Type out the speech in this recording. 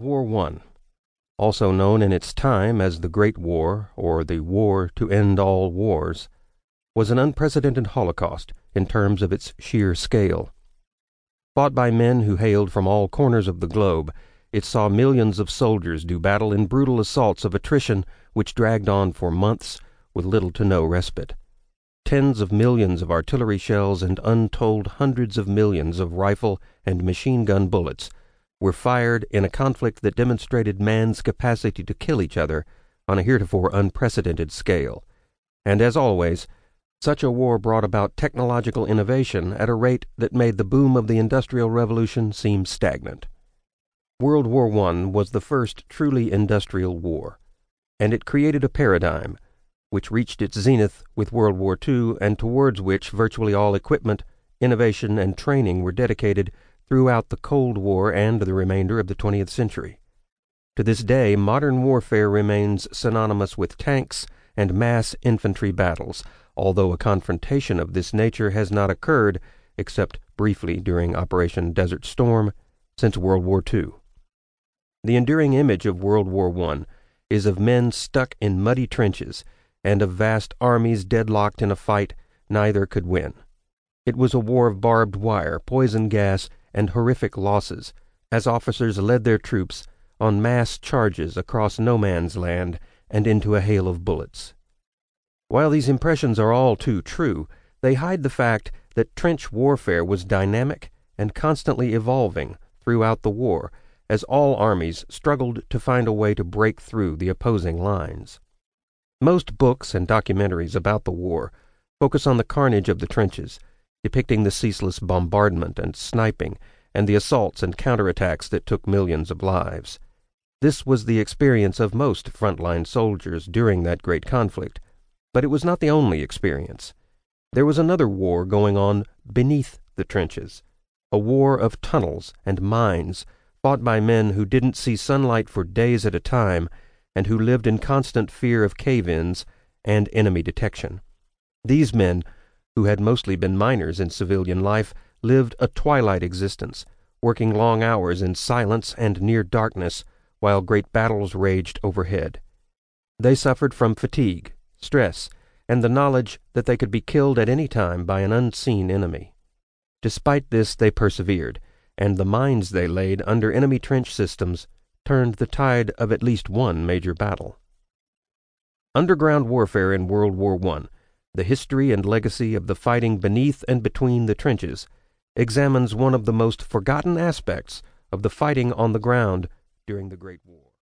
World War I, also known in its time as the Great War or the War to End All Wars, was an unprecedented holocaust in terms of its sheer scale. Fought by men who hailed from all corners of the globe, it saw millions of soldiers do battle in brutal assaults of attrition which dragged on for months with little to no respite. Tens of millions of artillery shells and untold hundreds of millions of rifle and machine gun bullets were fired in a conflict that demonstrated man's capacity to kill each other on a heretofore unprecedented scale. And as always, such a war brought about technological innovation at a rate that made the boom of the Industrial Revolution seem stagnant. World War I was the first truly industrial war, and it created a paradigm which reached its zenith with World War II and towards which virtually all equipment, innovation, and training were dedicated throughout the Cold War and the remainder of the 20th century. To this day, modern warfare remains synonymous with tanks and mass infantry battles, although a confrontation of this nature has not occurred, except briefly during Operation Desert Storm, since World War II. The enduring image of World War I is of men stuck in muddy trenches and of vast armies deadlocked in a fight neither could win. It was a war of barbed wire, poison gas, and horrific losses, as officers led their troops on mass charges across no man's land and into a hail of bullets. While these impressions are all too true, they hide the fact that trench warfare was dynamic and constantly evolving throughout the war, as all armies struggled to find a way to break through the opposing lines. Most books and documentaries about the war focus on the carnage of the trenches depicting the ceaseless bombardment and sniping and the assaults and counterattacks that took millions of lives. This was the experience of most frontline soldiers during that great conflict, but it was not the only experience. There was another war going on beneath the trenches, a war of tunnels and mines fought by men who didn't see sunlight for days at a time and who lived in constant fear of cave ins and enemy detection. These men who had mostly been miners in civilian life, lived a twilight existence, working long hours in silence and near darkness while great battles raged overhead. They suffered from fatigue, stress, and the knowledge that they could be killed at any time by an unseen enemy. Despite this, they persevered, and the mines they laid under enemy trench systems turned the tide of at least one major battle. Underground warfare in World War I the History and Legacy of the Fighting Beneath and Between the Trenches examines one of the most forgotten aspects of the fighting on the ground during the Great War.